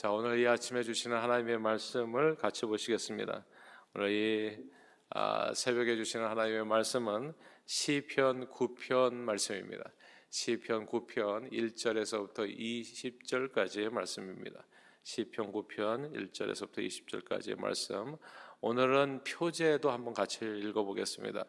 자, 오늘 이 아침에 주시는 하나님의 말씀을 같이 보시겠습니다. 오늘 이 아, 새벽에 주시는 하나님의 말씀은 시편 9편 말씀입니다. 시편 9편 1절에서부터 20절까지의 말씀입니다. 시편 9편 1절에서부터 20절까지의 말씀. 오늘은 표제도 한번 같이 읽어보겠습니다.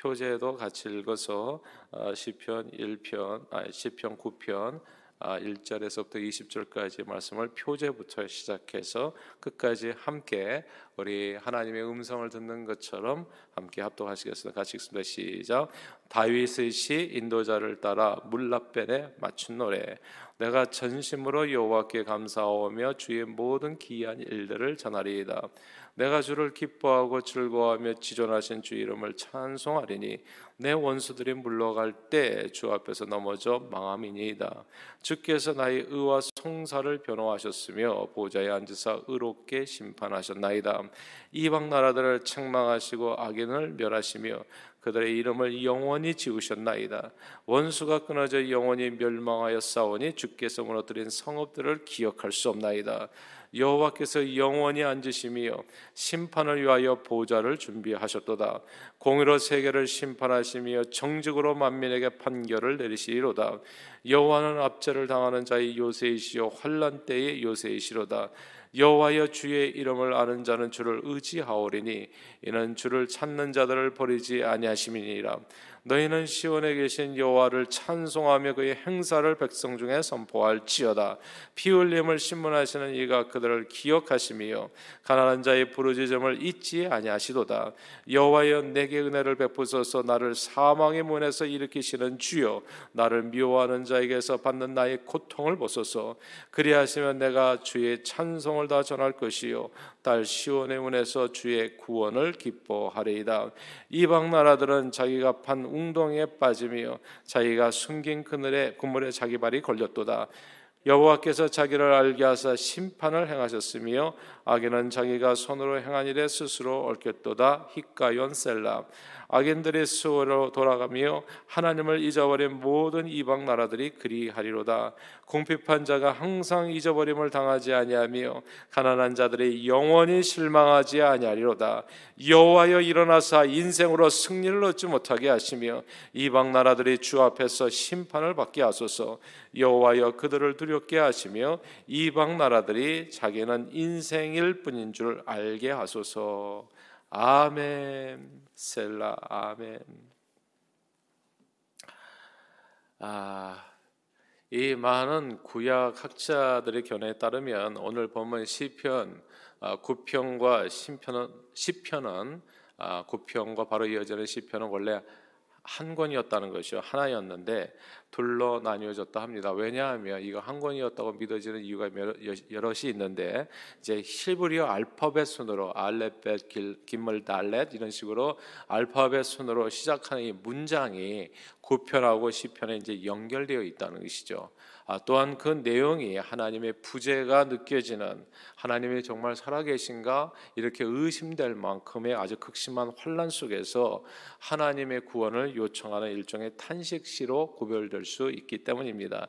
표제도 같이 읽어서 어, 시편 1편, 아, 시편 9편 1절에서부터 아, 20절까지 말씀을 표제부터 시작해서 끝까지 함께 우리 하나님의 음성을 듣는 것처럼 함께 합독하시겠습니다. 같이 읽습니다. 시작. 다윗의 시 인도자를 따라 물라벤에 맞춘 노래. 내가 전심으로 여호와께 감사하며 주의 모든 기이한 일들을 전하리이다. 내가 주를 기뻐하고 즐거워하며 지존하신 주 이름을 찬송하리니 내 원수들이 물러갈 때 주 앞에서 넘어져 망함이니이다. 주께서 나의 의와 송사를 변호하셨으며 보좌에 앉으사 의롭게 심판하셨나이다. 이방 나라들을 책망하시고 악인을 멸하시며 그들의 이름을 영원히 지우셨나이다. 원수가 끊어져 영원히 멸망하여 싸우니 주께서 무너뜨린 성읍들을 기억할 수 없나이다. 여호와께서 영원히 앉으시며 심판을 위하여 보좌를 준비하셨도다. 공의로 세계를 심판하시며 정직으로 만민에게 판결을 내리시리로다. 여호와는 압제를 당하는 자의 요새이시요 환란 때의 요새이시로다. 여호와여 주의 이름을 아는 자는 주를 의지하오리니 이는 주를 찾는 자들을 버리지 아니하심이니라. 너희는 시온에 계신 여호와를 찬송하며 그의 행사를 백성 중에 선포할지어다. 피 흘림을 신문하시는 이가 그들을 기억하시며 가난한 자의 부르짖음을 잊지 아니하시도다. 여호와여 내게 은혜를 베푸소서 나를 사망의 문에서 일으키시는 주여 나를 미워하는 자에게서 받는 나의 고통을 보소서. 그리하시면 내가 주의 찬송을 다 전할 것이요 딸 시온의 문에서 주의 구원을 기뻐하리이다. 이방 나라들은 자기가 판 웅덩이에 빠지며 자기가 숨긴 그늘에 그물에 자기 발이 걸렸도다. 여호와께서 자기를 알게 하사 심판을 행하셨으며 악인은 자기가 손으로 행한 일에 스스로 얽혔도다. 히카연 셀라 악인들의 수호로 돌아가며 하나님을 잊어버린 모든 이방 나라들이 그리하리로다. 궁핍한 자가 항상 잊어버림을 당하지 아니하며 가난한 자들이 영원히 실망하지 아니하리로다. 여호와여 일어나사 인생으로 승리를 얻지 못하게 하시며 이방 나라들이 주 앞에서 심판을 받게 하소서. 여호와여 그들을 두 렵게 하시며 이방 나라들이 자기는 인생일 뿐인 줄 알게 하소서. 아멘. 셀라 아멘. 아, 이 많은 구약 학자들의 견해에 따르면 오늘 본문 시편 9편과 아, 시편은 시편은 9편과 아, 바로 이어지는 시편은 원래 한 권이었다는 것이요 하나였는데 둘로 나뉘어졌다 합니다. 왜냐하면 이거 한 권이었다고 믿어지는 이유가 여럿이 있는데 이제 히브리어 알파벳 순으로 알레벳, 김물, 달렛 이런 식으로 알파벳 순으로 시작하는 이 문장이 구편하고 시편에 이제 연결되어 있다는 것이죠. 아, 또한 그 내용이 하나님의 부재가 느껴지는 하나님이 정말 살아계신가 이렇게 의심될 만큼의 아주 극심한 환란 속에서 하나님의 구원을 요청하는 일종의 탄식시로 구별될 수 있기 때문입니다.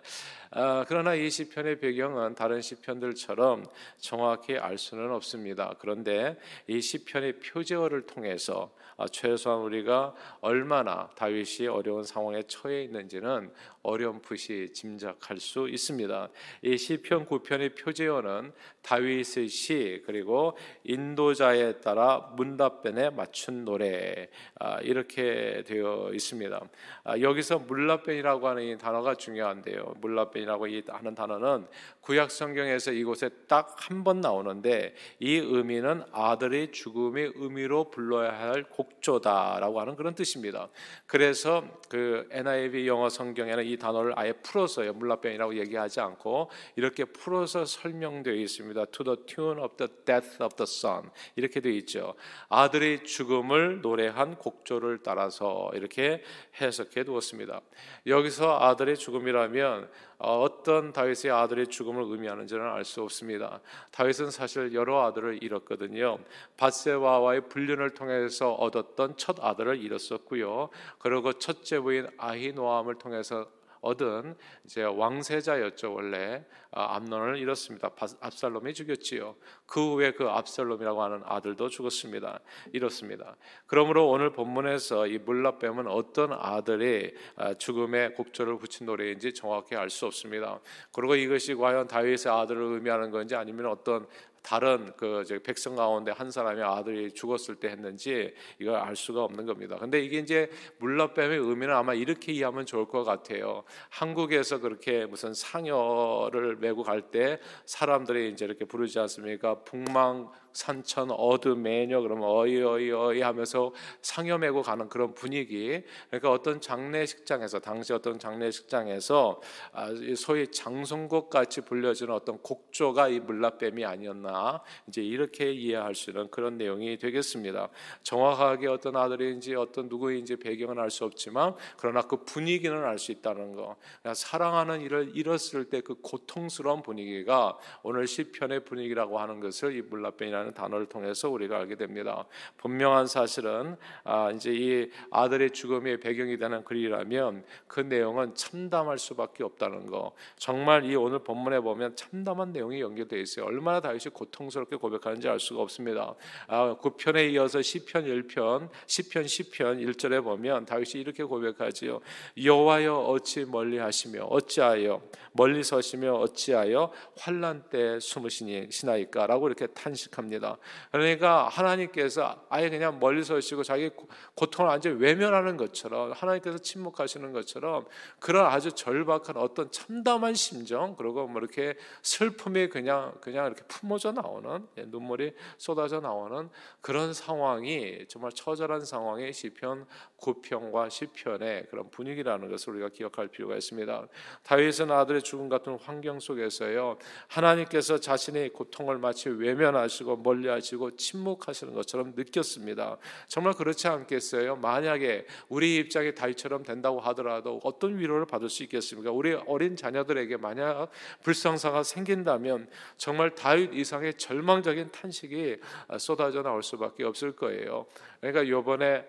아, 그러나 이 시편의 배경은 다른 시편들처럼 정확히 알 수는 없습니다. 그런데 이 시편의 표제어를 통해서 아, 최소한 우리가 얼마나 다윗이 어려운 상황에 처해 있는지는 어렴풋이 짐작할 수 있습니다. 이 시편 9편의 표제어는 다윗의 시 그리고 인도자에 따라 문답변에 맞춘 노래 아, 이렇게 되어 있습니다. 아, 여기서 물라변이라고 하는 이 단어가 중요한데요. 물라변이라고 하는 단어는 구약 성경에서 이곳에 딱 한 번 나오는데 이 의미는 아들의 죽음의 의미로 불러야 할 곡조다라고 하는 그런 뜻입니다. 그래서 그 NIV 영어 성경에는 이 단어를 아예 풀어서요. 물라변이라고 얘기하지 않고 이렇게 풀어서 설명되어 있습니다. To the tune of the death of the son 이렇게 되어 있죠. 아들의 죽음을 노래한 곡조를 따라서 이렇게 해석해 두었습니다. 여기서 아들의 죽음이라면 어, 어떤 다윗의 아들의 죽음을 의미하는지는 알 수 없습니다. 다윗은 사실 여러 아들을 잃었거든요. 바세바와의 불륜을 통해서 얻었던 첫 아들을 잃었었고요. 그리고 첫째 부인 아히노암을 통해서 얻은 이제 왕세자였죠 원래 아, 암론을 잃었습니다. 압살롬이 죽였지요. 그 후에 그 압살롬이라고 하는 아들도 죽었습니다. 잃었습니다. 그러므로 오늘 본문에서 이 물라뱀은 어떤 아들이 아, 죽음의 곡절을 붙인 노래인지 정확히 알 수 없습니다. 그리고 이것이 과연 다윗의 아들을 의미하는 건지 아니면 어떤 다른 그 백성 가운데 한 사람의 아들이 죽었을 때 했는지 이걸 알 수가 없는 겁니다. 근데 이게 이제 물러뱀의 의미는 아마 이렇게 이해하면 좋을 것 같아요. 한국에서 그렇게 무슨 상여를 메고 갈 때 사람들이 이제 이렇게 부르지 않습니까? 북망 산천 어두 매녀 그러면 어이 어이 어이 하면서 상여 메고 가는 그런 분위기. 그러니까 어떤 장례식장에서 당시 어떤 장례식장에서 아, 소위 장송곡 같이 불려지는 어떤 곡조가 이 물라뱀이 아니었나 이제 이렇게 이해할 수 있는 그런 내용이 되겠습니다. 정확하게 어떤 아들인지 어떤 누구인지 배경은 알 수 없지만 그러나 그 분위기는 알 수 있다는 거. 그러니까 사랑하는 일을 잃었을 때 그 고통스러운 분위기가 오늘 시편의 분위기라고 하는 것을 이 물라뱀이라는 이라는 단어를 통해서 우리가 알게 됩니다. 분명한 사실은 아, 이제 이 아들의 죽음의 배경이 되는 글이라면 그 내용은 참담할 수밖에 없다는 거. 정말 이 오늘 본문에 보면 참담한 내용이 연결되어 있어요. 얼마나 다윗이 고통스럽게 고백하는지 알 수가 없습니다. 아, 9편에 이어서 시편 1편, 시편 10편 1절에 보면 다윗이 이렇게 고백하지요. 여호와여 어찌 멀리 하시며 어찌하여 멀리 서시며 어찌하여 환란 때 숨으시나이까라고 이렇게 탄식합니다. 겁니다. 그러니까 하나님께서 아예 그냥 멀리 서시고 자기 고통을 완전 외면하는 것처럼 하나님께서 침묵하시는 것처럼 그런 아주 절박한 어떤 참담한 심정 그리고 뭐 이렇게 슬픔이 그냥 그냥 이렇게 품어져 나오는 예, 눈물이 쏟아져 나오는 그런 상황이 정말 처절한 상황의 시편 9편과 10편의 그런 분위기라는 것을 우리가 기억할 필요가 있습니다. 다윗은 아들의 죽음 같은 환경 속에서요 하나님께서 자신의 고통을 마치 외면하시고 멀리 하시고 침묵하시는 것처럼 느꼈습니다. 정말 그렇지 않겠어요? 만약에 우리 입장이 다윗처럼 된다고 하더라도 어떤 위로를 받을 수 있겠습니까? 우리 어린 자녀들에게 만약 불상사가 생긴다면 정말 다윗 이상의 절망적인 탄식이 쏟아져 나올 수밖에 없을 거예요. 그러니까 이번에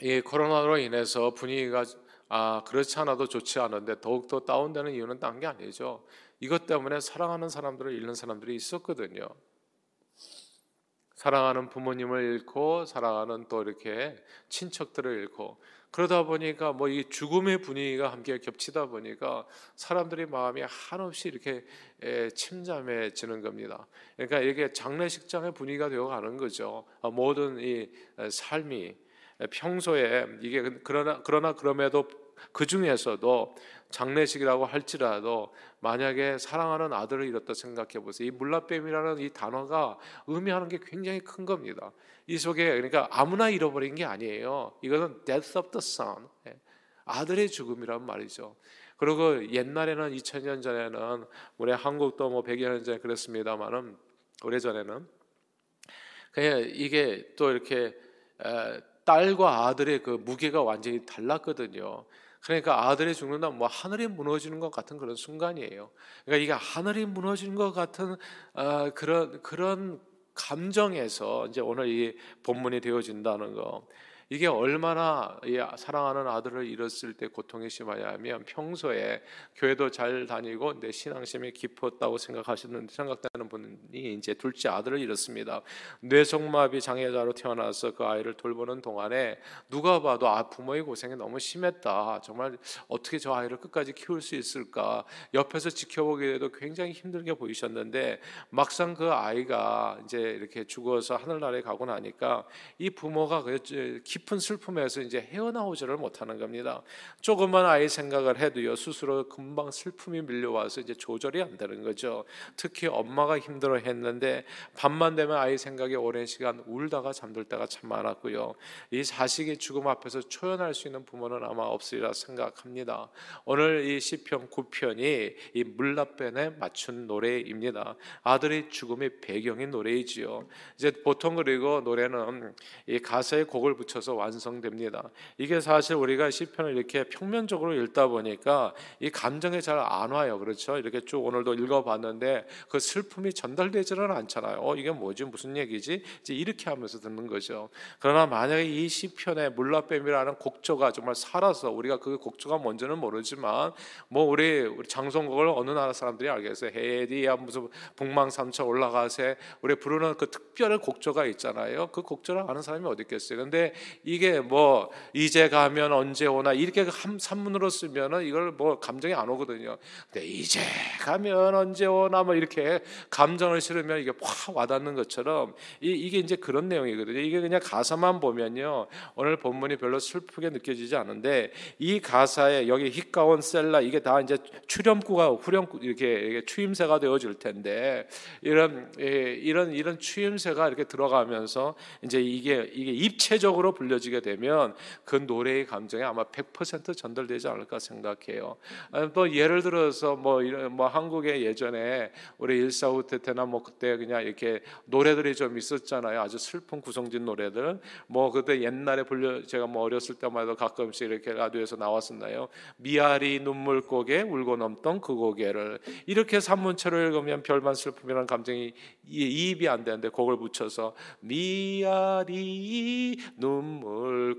이 코로나로 인해서 분위기가 아 그렇지 않아도 좋지 않은데 더욱 더 다운되는 이유는 딴 게 아니죠. 이것 때문에 사랑하는 사람들을 잃는 사람들이 있었거든요. 사랑하는 부모님을 잃고 사랑하는 또 이렇게 친척들을 잃고 그러다 보니까 뭐 이 죽음의 분위기가 함께 겹치다 보니까 사람들이 마음이 한없이 이렇게 침잠해지는 겁니다. 그러니까 이게 장례식장의 분위기가 되어 가는 거죠. 아, 모든 이 삶이 평소에 이게 그러나 그러나 그럼에도 그 중에서도 장례식이라고 할지라도 만약에 사랑하는 아들을 잃었다 생각해 보세요. 이 물라뱀이라는 이 단어가 의미하는 게 굉장히 큰 겁니다. 이 속에 그러니까 아무나 잃어버린 게 아니에요. 이거는 death of the son. 예. 아들의 죽음이란 말이죠. 그리고 옛날에는 2000년 전에는 우리 한국도 뭐 100여 년 전에 그랬습니다만은 오래 전에는 그냥 이게 또 이렇게 딸과 아들의 그 무게가 완전히 달랐거든요. 그러니까 아들이 죽는다 뭐 하늘이 무너지는 것 같은 그런 순간이에요. 그러니까 이게 하늘이 무너지는 것 같은 어, 그런 그런 감정에서 이제 오늘 이 본문이 되어진다는 거. 이게 얼마나 사랑하는 아들을 잃었을 때 고통이 심하냐면 평소에 교회도 잘 다니고 내 신앙심이 깊었다고 생각하시는 생각되는 분이 이제 둘째 아들을 잃었습니다. 뇌성마비 장애자로 태어나서 그 아이를 돌보는 동안에 누가 봐도 아 부모의 고생이 너무 심했다. 정말 어떻게 저 아이를 끝까지 키울 수 있을까? 옆에서 지켜보기에도 굉장히 힘들게 보이셨는데 막상 그 아이가 이제 이렇게 죽어서 하늘나라에 가고 나니까 이 부모가 그 깊은 슬픔에서 이제 헤어나오지를 못하는 겁니다. 조금만 아이 생각을 해도요 스스로 금방 슬픔이 밀려와서 이제 조절이 안 되는 거죠. 특히 엄마가 힘들어했는데 밤만 되면 아이 생각에 오랜 시간 울다가 잠들 때가 참 많았고요. 이 자식의 죽음 앞에서 초연할 수 있는 부모는 아마 없으리라 생각합니다. 오늘 이 시편 9편이 이 물라변에 맞춘 노래입니다. 아들의 죽음의 배경인 노래이지요. 이제 보통 그리고 노래는 이 가사에 곡을 붙여서 거쳐서 완성됩니다. 이게 사실 우리가 시편을 이렇게 평면적으로 읽다 보니까 이 감정이 잘안 와요. 그렇죠? 이렇게 쭉 오늘도 읽어봤는데 그 슬픔이 전달되지는 않잖아요. 어 이게 뭐지 무슨 얘기지? 이제 이렇게 하면서 듣는 거죠. 그러나 만약에 이 시편의 물라뱀이라는 곡조가 정말 살아서 우리가 그 곡조가 뭔지는 모르지만 뭐 우리 우리 장성곡을 어느 나라 사람들이 알겠어요. 헤디야 무슨 북망삼천 올라가세 우리 부르는 그 특별한 곡조가 있잖아요. 그 곡조를 아는 사람이 어디 있겠어요. 근데 이게 뭐 이제 가면 언제 오나 이렇게 한 산문으로 쓰면은 이걸 뭐 감정이 안 오거든요. 근데 이제 가면 언제 오나 뭐 이렇게 감정을 실으면 이게 확 와닿는 것처럼 이, 이게 이제 그런 내용이거든요. 이게 그냥 가사만 보면요. 오늘 본문이 별로 슬프게 느껴지지 않은데 이 가사에 여기 히카온 셀라 이게 다 이제 출염구가 후렴구 이렇게 추임새가 되어질 텐데 이런 예, 이런 이런 추임새가 이렇게 들어가면서 이제 이게 이게 입체적으로 불 려지게 되면 그 노래의 감정이 아마 100% 전달되지 않을까 생각해요. 또 예를 들어서 뭐 이런 뭐 한국에 예전에 우리 일사후 때나 뭐 그때 그냥 이렇게 노래들이 좀 있었잖아요. 아주 슬픈 구성진 노래들. 뭐 그때 옛날에 불려 제가 뭐 어렸을 때마다 가끔씩 이렇게 라디오에서 나왔었나요? 미아리 눈물 고개 울고 넘던 그 고개를 이렇게 산문체로 읽으면 별만 슬픔이라는 감정이 이입이 안 되는데 곡을 붙여서 미아리 눈물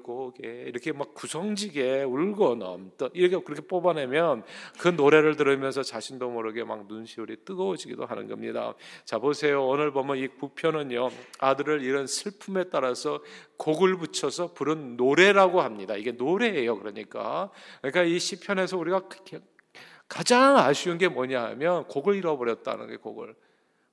고개 이렇게 막 구성지게 울고 넘던 이렇게 그렇게 뽑아내면 그 노래를 들으면서 자신도 모르게 막 눈시울이 뜨거워지기도 하는 겁니다. 자 보세요. 오늘 보면 이 부편은요 아들을 잃은 슬픔에 따라서 곡을 붙여서 부른 노래라고 합니다. 이게 노래예요. 그러니까 그러니까 이 시편에서 우리가 가장 아쉬운 게 뭐냐 하면 곡을 잃어버렸다는 게 곡을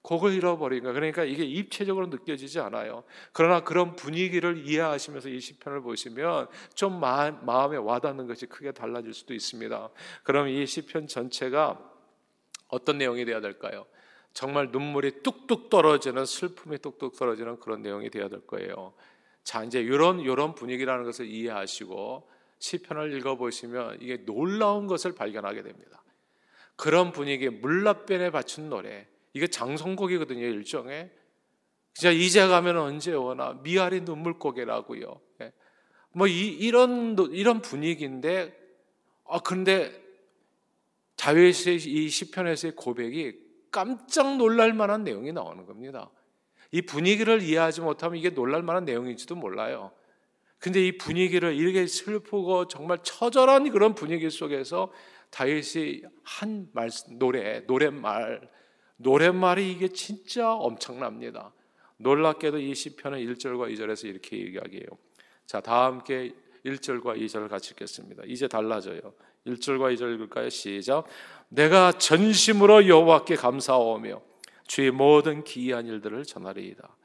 곡을 잃어버린 거 그러니까 이게 입체적으로 느껴지지 않아요. 그러나 그런 분위기를 이해하시면서 이 시편을 보시면 좀 마음에 와닿는 것이 크게 달라질 수도 있습니다. 그럼 이 시편 전체가 어떤 내용이 되어야 될까요? 정말 눈물이 뚝뚝 떨어지는 슬픔이 뚝뚝 떨어지는 그런 내용이 되어야 될 거예요. 자, 이제 이런 이런 분위기라는 것을 이해하시고 시편을 읽어 보시면 이게 놀라운 것을 발견하게 됩니다. 그런 분위기에 물라변에 바친 노래, 이게 장성곡이거든요, 일종의. 진짜 이제 가면 언제 오나 미아리 눈물고개라고요. 예. 뭐 이, 이런 이런 분위기인데 아 근데 다윗의 이 시편에서의 고백이 깜짝 놀랄 만한 내용이 나오는 겁니다. 이 분위기를 이해하지 못하면 이게 놀랄 만한 내용인지도 몰라요. 근데 이 분위기를 이렇게 슬프고 정말 처절한 그런 분위기 속에서 다윗이 한 말, 노래, 노랫말, 노랫말이 이게 진짜 엄청납니다. 놀랍게도 이 시편은 1절과 2절에서 이렇게 이야기해요. 자, 다 함께 1절과 2절을 같이 읽겠습니다. 이제 달라져요. 1절과 2절 읽을까요? 시작. 내가 전심으로 여호와께 감사하며 주의 모든 기이한 일들을 전하리이다.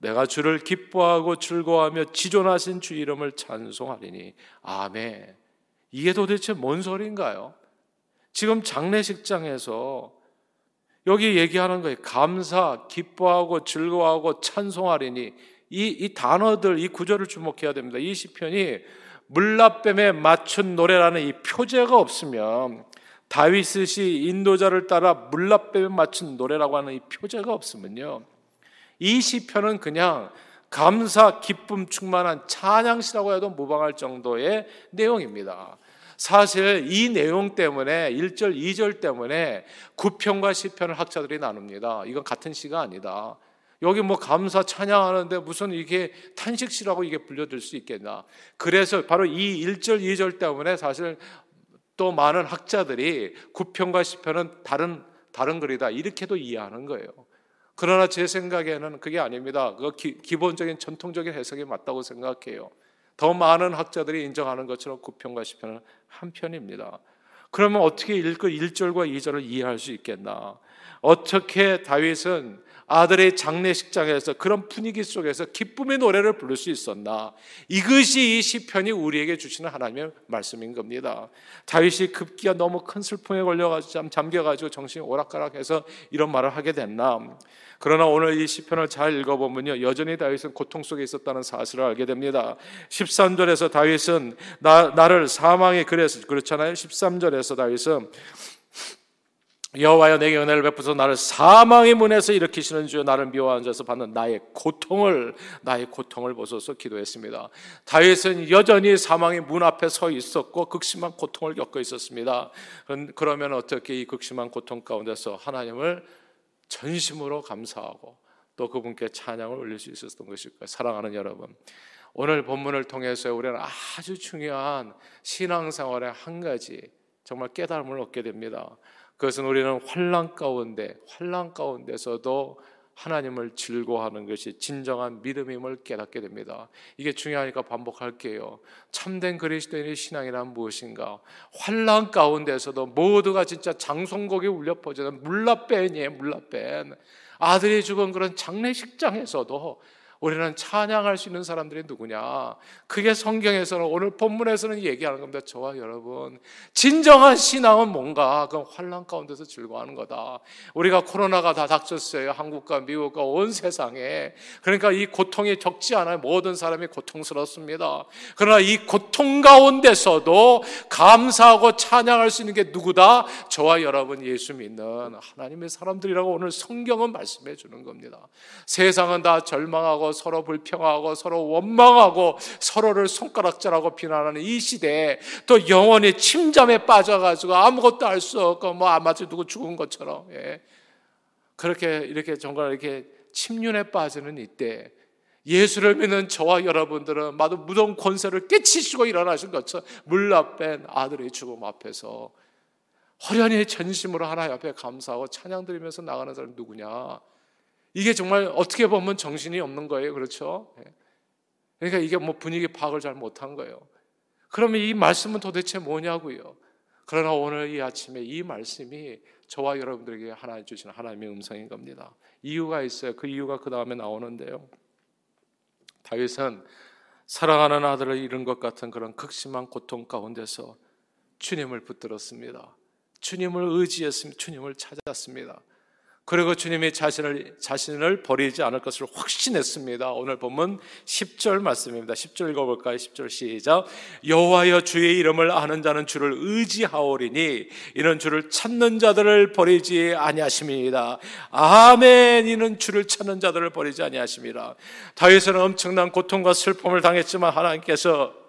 내가 주를 기뻐하고 즐거워하며 지존하신 주 이름을 찬송하리니 아멘. 이게 도대체 뭔 소리인가요? 지금 장례식장에서 여기 얘기하는 거예요. 감사, 기뻐하고 즐거워하고 찬송하리니 이, 이 단어들, 이 구절을 주목해야 됩니다. 이 시편이 물라뱀에 맞춘 노래라는 이 표제가 없으면 다윗이 인도자를 따라 물라뱀에 맞춘 노래라고 하는 이 표제가 없으면요. 이 시편은 그냥 감사, 기쁨 충만한 찬양시라고 해도 무방할 정도의 내용입니다. 사실 이 내용 때문에 1절, 2절 때문에 9편과 10편을 학자들이 나눕니다. 이건 같은 시가 아니다. 여기 뭐 감사 찬양하는데 무슨 이게 탄식시라고 이게 불려질 수 있겠나. 그래서 바로 이 1절, 2절 때문에 사실 또 많은 학자들이 9편과 10편은 다른, 다른 글이다. 이렇게도 이해하는 거예요. 그러나 제 생각에는 그게 아닙니다. 그 기본적인 전통적인 해석이 맞다고 생각해요. 더 많은 학자들이 인정하는 것처럼 9편과 10편은 한 편입니다. 그러면 어떻게 읽고 1절과 2절을 이해할 수 있겠나? 어떻게 다윗은 아들의 장례식장에서 그런 분위기 속에서 기쁨의 노래를 부를 수 있었나? 이것이 이 시편이 우리에게 주시는 하나님의 말씀인 겁니다. 다윗이 급기야 너무 큰 슬픔에 걸려가지고 잠겨가지고 정신이 오락가락해서 이런 말을 하게 됐나? 그러나 오늘 이 시편을 잘 읽어보면요. 여전히 다윗은 고통 속에 있었다는 사실을 알게 됩니다. 13절에서 다윗은 나, 나를 사망의 그래서 그렇잖아요. 13절에서 다윗은 여호와여 내게 은혜를 베푸소 나를 사망의 문에서 일으키시는 주여 나를 미워하는 자에서 받는 나의 고통을 나의 고통을 보소서 기도했습니다. 다윗은 여전히 사망의 문 앞에 서 있었고 극심한 고통을 겪고 있었습니다. 그러면 어떻게 이 극심한 고통 가운데서 하나님을 전심으로 감사하고 또 그분께 찬양을 올릴 수 있었던 것일까요? 사랑하는 여러분. 오늘 본문을 통해서 우리는 아주 중요한 신앙생활의 한 가지 정말 깨달음을 얻게 됩니다. 그것은 우리는 환란 가운데 환란 가운데서도 하나님을 즐거워하는 것이 진정한 믿음임을 깨닫게 됩니다. 이게 중요하니까 반복할게요. 참된 그리스도인의 신앙이란 무엇인가? 환란 가운데서도 모두가 진짜 장송곡이 울려 퍼지는 물라벤이에요, 물라벤. 아들이 죽은 그런 장례식장에서도 우리는 찬양할 수 있는 사람들이 누구냐? 그게 성경에서는 오늘 본문에서는 얘기하는 겁니다. 저와 여러분. 진정한 신앙은 뭔가? 그 환란 가운데서 즐거워하는 거다. 우리가 코로나가 다 닥쳤어요. 한국과 미국과 온 세상에. 그러니까 이 고통이 적지 않아요. 모든 사람이 고통스럽습니다. 그러나 이 고통 가운데서도 감사하고 찬양할 수 있는 게 누구다? 저와 여러분 예수 믿는 하나님의 사람들이라고 오늘 성경은 말씀해 주는 겁니다. 세상은 다 절망하고 서로 불평하고 서로 원망하고 서로를 손가락질하고 비난하는 이 시대에 또 영원히 침잠에 빠져가지고 아무것도 알 수 없고 뭐 아마도 누구 죽은 것처럼 예. 그렇게 이렇게 정말 이렇게 침륜에 빠지는 이때 예수를 믿는 저와 여러분들은 마도 무덤 권세를 깨치시고 일어나신 것처럼 물라 뺀 아들의 죽음 앞에서 허련히 전심으로 하나님 앞에 감사하고 찬양 드리면서 나가는 사람 누구냐? 이게 정말 어떻게 보면 정신이 없는 거예요. 그렇죠? 예. 그러니까 이게 뭐 분위기 파악을 잘 못한 거예요. 그러면 이 말씀은 도대체 뭐냐고요? 그러나 오늘 이 아침에 이 말씀이 저와 여러분들에게 하나님 주시는 하나님의 음성인 겁니다. 이유가 있어요. 그 이유가 그 다음에 나오는데요. 다윗은 사랑하는 아들을 잃은 것 같은 그런 극심한 고통 가운데서 주님을 붙들었습니다. 주님을 의지했습니다. 주님을 찾았습니다. 그리고 주님이 자신을, 자신을 버리지 않을 것을 확신했습니다. 오늘 보면 10절 말씀입니다. 10절 읽어볼까요? 10절 시작. 여호와여 주의 이름을 아는 자는 주를 의지하오리니 이는 주를 찾는 자들을 버리지 아니하심이다. 아멘. 이는 주를 찾는 자들을 버리지 아니하심이라. 다윗은 엄청난 고통과 슬픔을 당했지만 하나님께서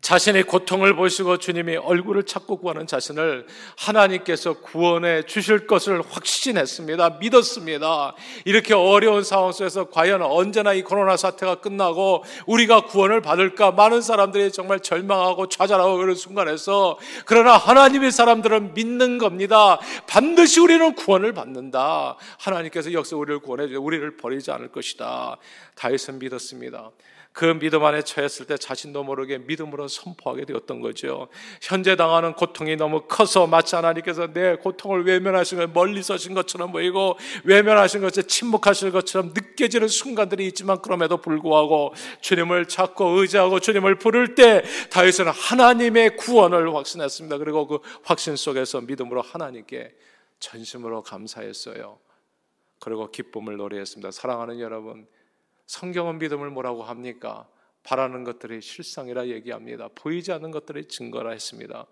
자신의 고통을 보시고 주님이 얼굴을 찾고 구하는 자신을 하나님께서 구원해 주실 것을 확신했습니다. 믿었습니다. 이렇게 어려운 상황 속에서 과연 언제나 이 코로나 사태가 끝나고 우리가 구원을 받을까 많은 사람들이 정말 절망하고 좌절하고 그런 순간에서 그러나 하나님의 사람들은 믿는 겁니다. 반드시 우리는 구원을 받는다. 하나님께서 역사 우리를 구원해 주고 우리를 버리지 않을 것이다. 다윗은 믿었습니다. 그 믿음 안에 처했을 때 자신도 모르게 믿음으로 선포하게 되었던 거죠. 현재 당하는 고통이 너무 커서 마치 하나님께서 내 고통을 외면하신 것 멀리 서신 것처럼 보이고 외면하신 것에 침묵하실 것처럼 느껴지는 순간들이 있지만 그럼에도 불구하고 주님을 찾고 의지하고 주님을 부를 때 다윗은 하나님의 구원을 확신했습니다. 그리고 그 확신 속에서 믿음으로 하나님께 전심으로 감사했어요. 그리고 기쁨을 노래했습니다. 사랑하는 여러분, 성경은 믿음을 뭐라고 합니까? 바라는 것들이 실상이라 얘기합니다. 보이지 않는 것들이 증거라 했습니다.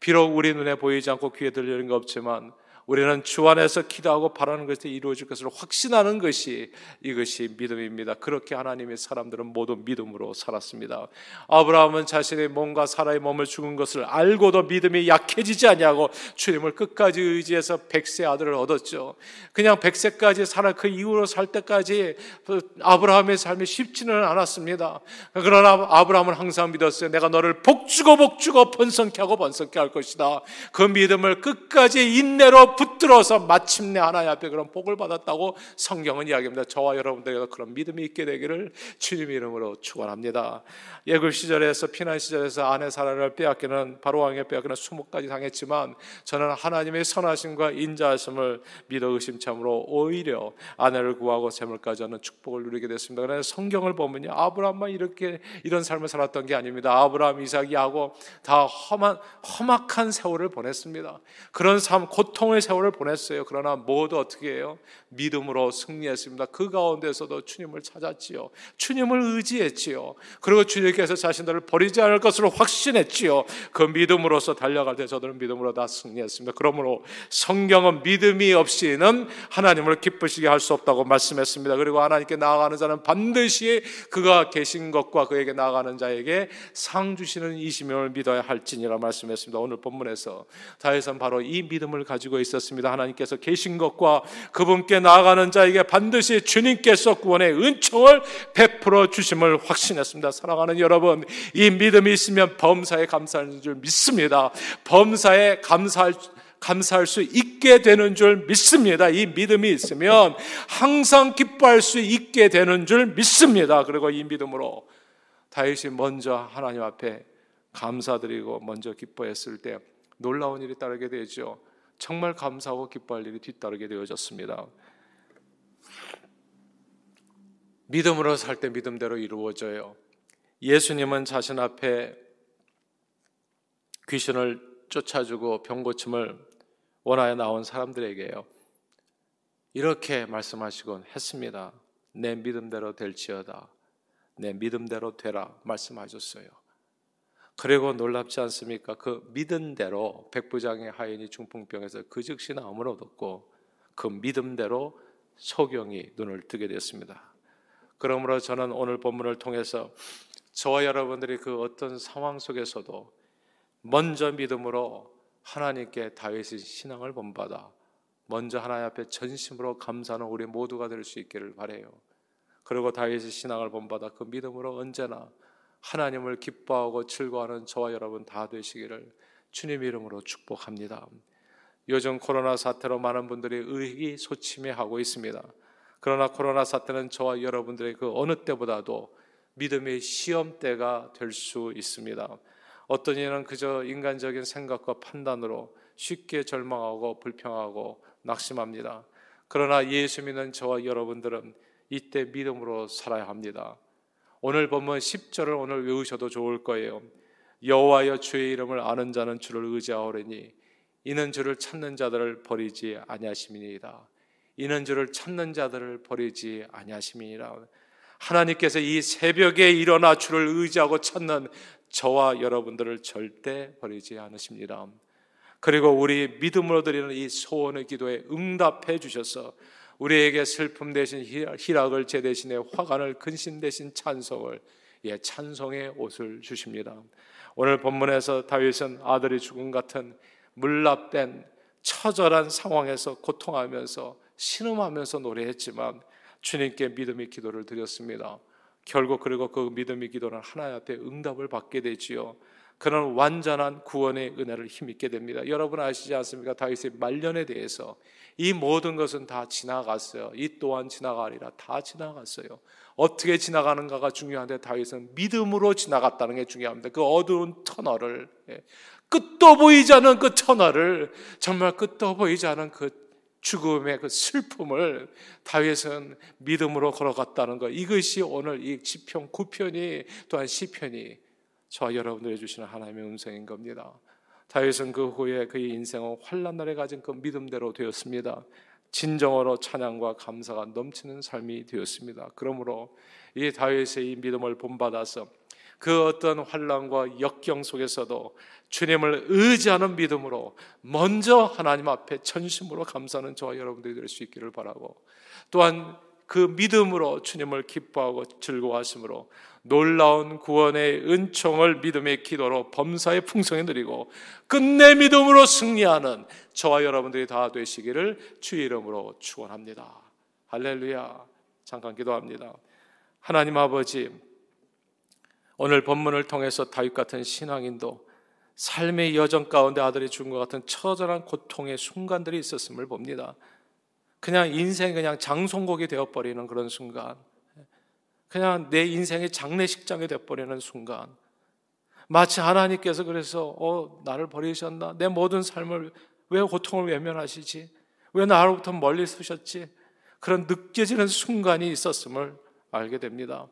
비록 우리 눈에 보이지 않고 귀에 들리는 거 없지만 우리는 주 안에서 기도하고 바라는 것이 이루어질 것을 확신하는 것이 이것이 믿음입니다. 그렇게 하나님의 사람들은 모두 믿음으로 살았습니다. 아브라함은 자신의 몸과 사라의 몸을 죽은 것을 알고도 믿음이 약해지지 아니하고 주님을 끝까지 의지해서 백세 아들을 얻었죠. 그냥 백세까지 살아 그 이후로 살 때까지 아브라함의 삶이 쉽지는 않았습니다. 그러나 아브라함은 항상 믿었어요. 내가 너를 복주고 복주고 번성케 하고 번성케 할 것이다. 그 믿음을 끝까지 인내로 붙들어서 마침내 하나님 앞에 그런 복을 받았다고 성경은 이야기합니다. 저와 여러분들에게 그런 믿음이 있게 되기를 주님 이름으로 축원합니다. 예글 시절에서 피난 시절에서 아내 사라를 빼앗기는 바로 왕에 빼앗기는 수목까지 당했지만 저는 하나님의 선하심과 인자하심을 믿어 의심참으로 오히려 아내를 구하고 재물까지 하는 축복을 누리게 됐습니다. 그런데 성경을 보면요 아브라함만 이렇게 이런 삶을 살았던 게 아닙니다. 아브라함, 이삭이 하고 다 험한 험악한 세월을 보냈습니다. 그런 삶 고통을 세월을 보냈어요. 그러나 모두 어떻게 해요? 믿음으로 승리했습니다. 그 가운데서도 주님을 찾았지요. 주님을 의지했지요. 그리고 주님께서 자신들을 버리지 않을 것으로 확신했지요. 그 믿음으로서 달려갈 때 저들은 믿음으로 다 승리했습니다. 그러므로 성경은 믿음이 없이는 하나님을 기쁘시게 할 수 없다고 말씀했습니다. 그리고 하나님께 나아가는 자는 반드시 그가 계신 것과 그에게 나아가는 자에게 상 주시는 이심을 믿어야 할지니라 말씀했습니다. 오늘 본문에서 다윗은 바로 이 믿음을 가지고 있 었습니다. 하나님께서 계신 것과 그분께 나아가는 자에게 반드시 주님께서 구원의 은총을 베풀어 주심을 확신했습니다. 사랑하는 여러분, 이 믿음이 있으면 범사에 감사하는 줄 믿습니다. 범사에 감사할 감사할 수 있게 되는 줄 믿습니다. 이 믿음이 있으면 항상 기뻐할 수 있게 되는 줄 믿습니다. 그리고 이 믿음으로 다윗이 먼저 하나님 앞에 감사드리고 먼저 기뻐했을 때 놀라운 일이 따르게 되죠. 정말 감사하고 기뻐할 일이 뒤따르게 되어졌습니다. 믿음으로 살 때 믿음대로 이루어져요. 예수님은 자신 앞에 귀신을 쫓아주고 병 고침을 원하여 나온 사람들에게요. 이렇게 말씀하시곤 했습니다. 내 믿음대로 될지어다. 내 믿음대로 되라 말씀하셨어요. 그리고 놀랍지 않습니까? 그 믿음대로 백부장의 하인이 중풍병에서 그 즉시 나음을 얻었고 그 믿음대로 소경이 눈을 뜨게 됐습니다. 그러므로 저는 오늘 본문을 통해서 저와 여러분들이 그 어떤 상황 속에서도 먼저 믿음으로 하나님께 다윗의 신앙을 본받아 먼저 하나님 앞에 전심으로 감사하는 우리 모두가 될 수 있기를 바래요. 그리고 다윗의 신앙을 본받아 그 믿음으로 언제나 하나님을 기뻐하고 즐거워하는 저와 여러분 다 되시기를 주님 이름으로 축복합니다. 요즘 코로나 사태로 많은 분들이 의기소침해하고 있습니다. 그러나 코로나 사태는 저와 여러분들의 그 어느 때보다도 믿음의 시험대가 될 수 있습니다. 어떤 이는 그저 인간적인 생각과 판단으로 쉽게 절망하고 불평하고 낙심합니다. 그러나 예수 믿는 저와 여러분들은 이때 믿음으로 살아야 합니다. 오늘 보면 10절을 오늘 외우셔도 좋을 거예요. 여호와여 주의 이름을 아는 자는 주를 의지하오리니 이는 주를 찾는 자들을 버리지 아니하심이니이다. 이는 주를 찾는 자들을 버리지 아니하심이니라. 하나님께서 이 새벽에 일어나 주를 의지하고 찾는 저와 여러분들을 절대 버리지 않으십니다. 그리고 우리 믿음으로 드리는 이 소원의 기도에 응답해 주셔서 우리에게 슬픔 대신 희락을 제 대신에 화관을 근신 대신 찬송을 예 찬송의 옷을 주십니다. 오늘 본문에서 다윗은 아들이 죽은 같은 물납된 처절한 상황에서 고통하면서 신음하면서 노래했지만 주님께 믿음의 기도를 드렸습니다. 결국 그리고 그 믿음의 기도는 하나님 앞에 응답을 받게 되지요. 그런 완전한 구원의 은혜를 힘입게 됩니다. 여러분 아시지 않습니까? 다윗의 말년에 대해서 이 모든 것은 다 지나갔어요. 이 또한 지나가리라 다 지나갔어요. 어떻게 지나가는가가 중요한데 다윗은 믿음으로 지나갔다는 게 중요합니다. 그 어두운 터널을 예, 끝도 보이지 않은 그 터널을 정말 끝도 보이지 않은 그 죽음의 그 슬픔을 다윗은 믿음으로 걸어갔다는 것. 이것이 오늘 이 시편 9편이 또한 시편이 저와 여러분들이 주시는 하나님의 음성인 겁니다. 다윗은 그 후에 그의 인생은 환란 날에 가진 그 믿음대로 되었습니다. 진정으로 찬양과 감사가 넘치는 삶이 되었습니다. 그러므로 이 다윗의 이 믿음을 본받아서 그 어떤 환란과 역경 속에서도 주님을 의지하는 믿음으로 먼저 하나님 앞에 전심으로 감사하는 저와 여러분들이 될 수 있기를 바라고 또한 그 믿음으로 주님을 기뻐하고 즐거워하심으로 놀라운 구원의 은총을 믿음의 기도로 범사의 풍성에 누리고 끝내 믿음으로 승리하는 저와 여러분들이 다 되시기를 주의 이름으로 축원합니다. 할렐루야. 잠깐 기도합니다. 하나님 아버지 오늘 본문을 통해서 다윗 같은 신앙인도 삶의 여정 가운데 아들이 죽은 것 같은 처절한 고통의 순간들이 있었음을 봅니다. 그냥 인생 그냥 장송곡이 되어버리는 그런 순간. 그냥 내 인생의 장례식장이 되어버리는 순간. 마치 하나님께서 그래서, 어, 나를 버리셨나? 내 모든 삶을 왜 고통을 외면하시지? 왜 나로부터 멀리 서셨지? 그런 느껴지는 순간이 있었음을 알게 됩니다.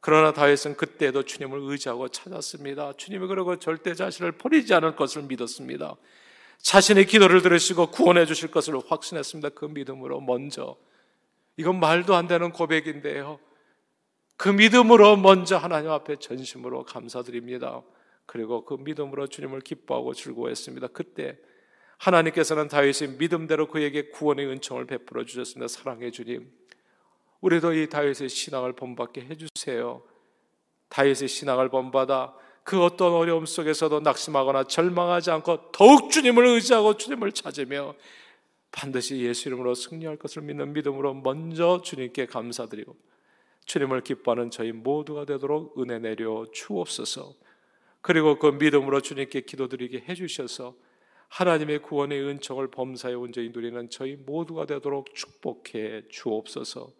그러나 다윗은 그때도 주님을 의지하고 찾았습니다. 주님이 그러고 절대 자신을 버리지 않을 것을 믿었습니다. 자신의 기도를 들으시고 구원해 주실 것을 확신했습니다. 그 믿음으로 먼저. 이건 말도 안 되는 고백인데요. 그 믿음으로 먼저 하나님 앞에 전심으로 감사드립니다. 그리고 그 믿음으로 주님을 기뻐하고 즐거워했습니다. 그때 하나님께서는 다윗의 믿음대로 그에게 구원의 은총을 베풀어 주셨습니다. 사랑해 주님. 우리도 이 다윗의 신앙을 본받게 해 주세요. 다윗의 신앙을 본받아 그 어떤 어려움 속에서도 낙심하거나 절망하지 않고 더욱 주님을 의지하고 주님을 찾으며 반드시 예수 이름으로 승리할 것을 믿는 믿음으로 먼저 주님께 감사드리고 주님을 기뻐하는 저희 모두가 되도록 은혜 내려 주옵소서. 그리고 그 믿음으로 주님께 기도드리게 해주셔서 하나님의 구원의 은총을 범사에 온전히 누리는 저희 모두가 되도록 축복해 주옵소서.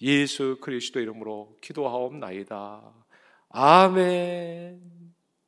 예수 그리스도 이름으로 기도하옵나이다. 아멘.